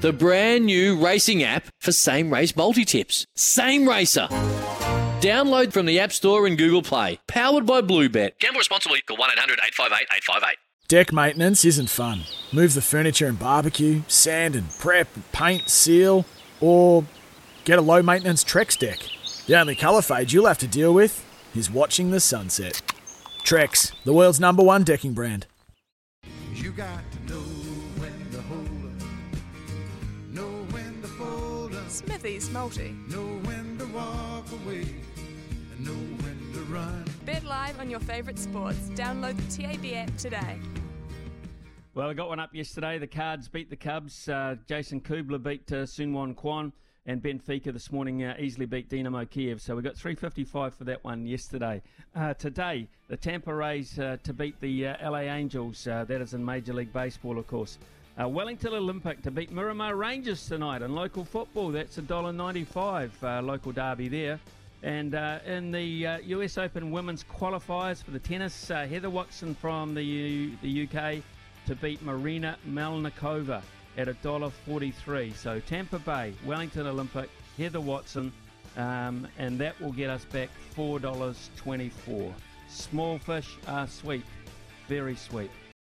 the brand new racing app for same race multi tips. Same Racer. Download from the App Store and Google Play. Powered by Bluebet. Gamble responsibly. Call 1 800 858 858. Deck maintenance isn't fun. Move the furniture and barbecue, sand and prep, paint, seal, or get a low maintenance Trex deck. The only colour fade you'll have to deal with is watching the sunset. Trex, the world's number one decking brand. You got to know when to hold up, know when to fold up, Smithy's Multi. know when to walk away, and know when to run. Bet live on your favourite sports. Download the TAB app today. Well, I got one up yesterday. The Cards beat the Cubs. Uh, Jason Kubler beat uh, Soonwoo Kwon. And Benfica this morning uh, easily beat Dinamo Kiev. So we got 355 for that one yesterday. Uh, today, the Tampa Rays uh, to beat the uh, LA Angels. Uh, that is in Major League Baseball, of course. Uh, Wellington Olympic to beat Miramar Rangers tonight in local football. That's $1.95 uh, local derby there. And uh, in the uh, US Open women's qualifiers for the tennis, uh, Heather Watson from the, U- the UK to beat Marina Melnikova at $1.43. So Tampa Bay, Wellington Olympic, Heather Watson, um, and that will get us back $4.24. Small fish are sweet, very sweet.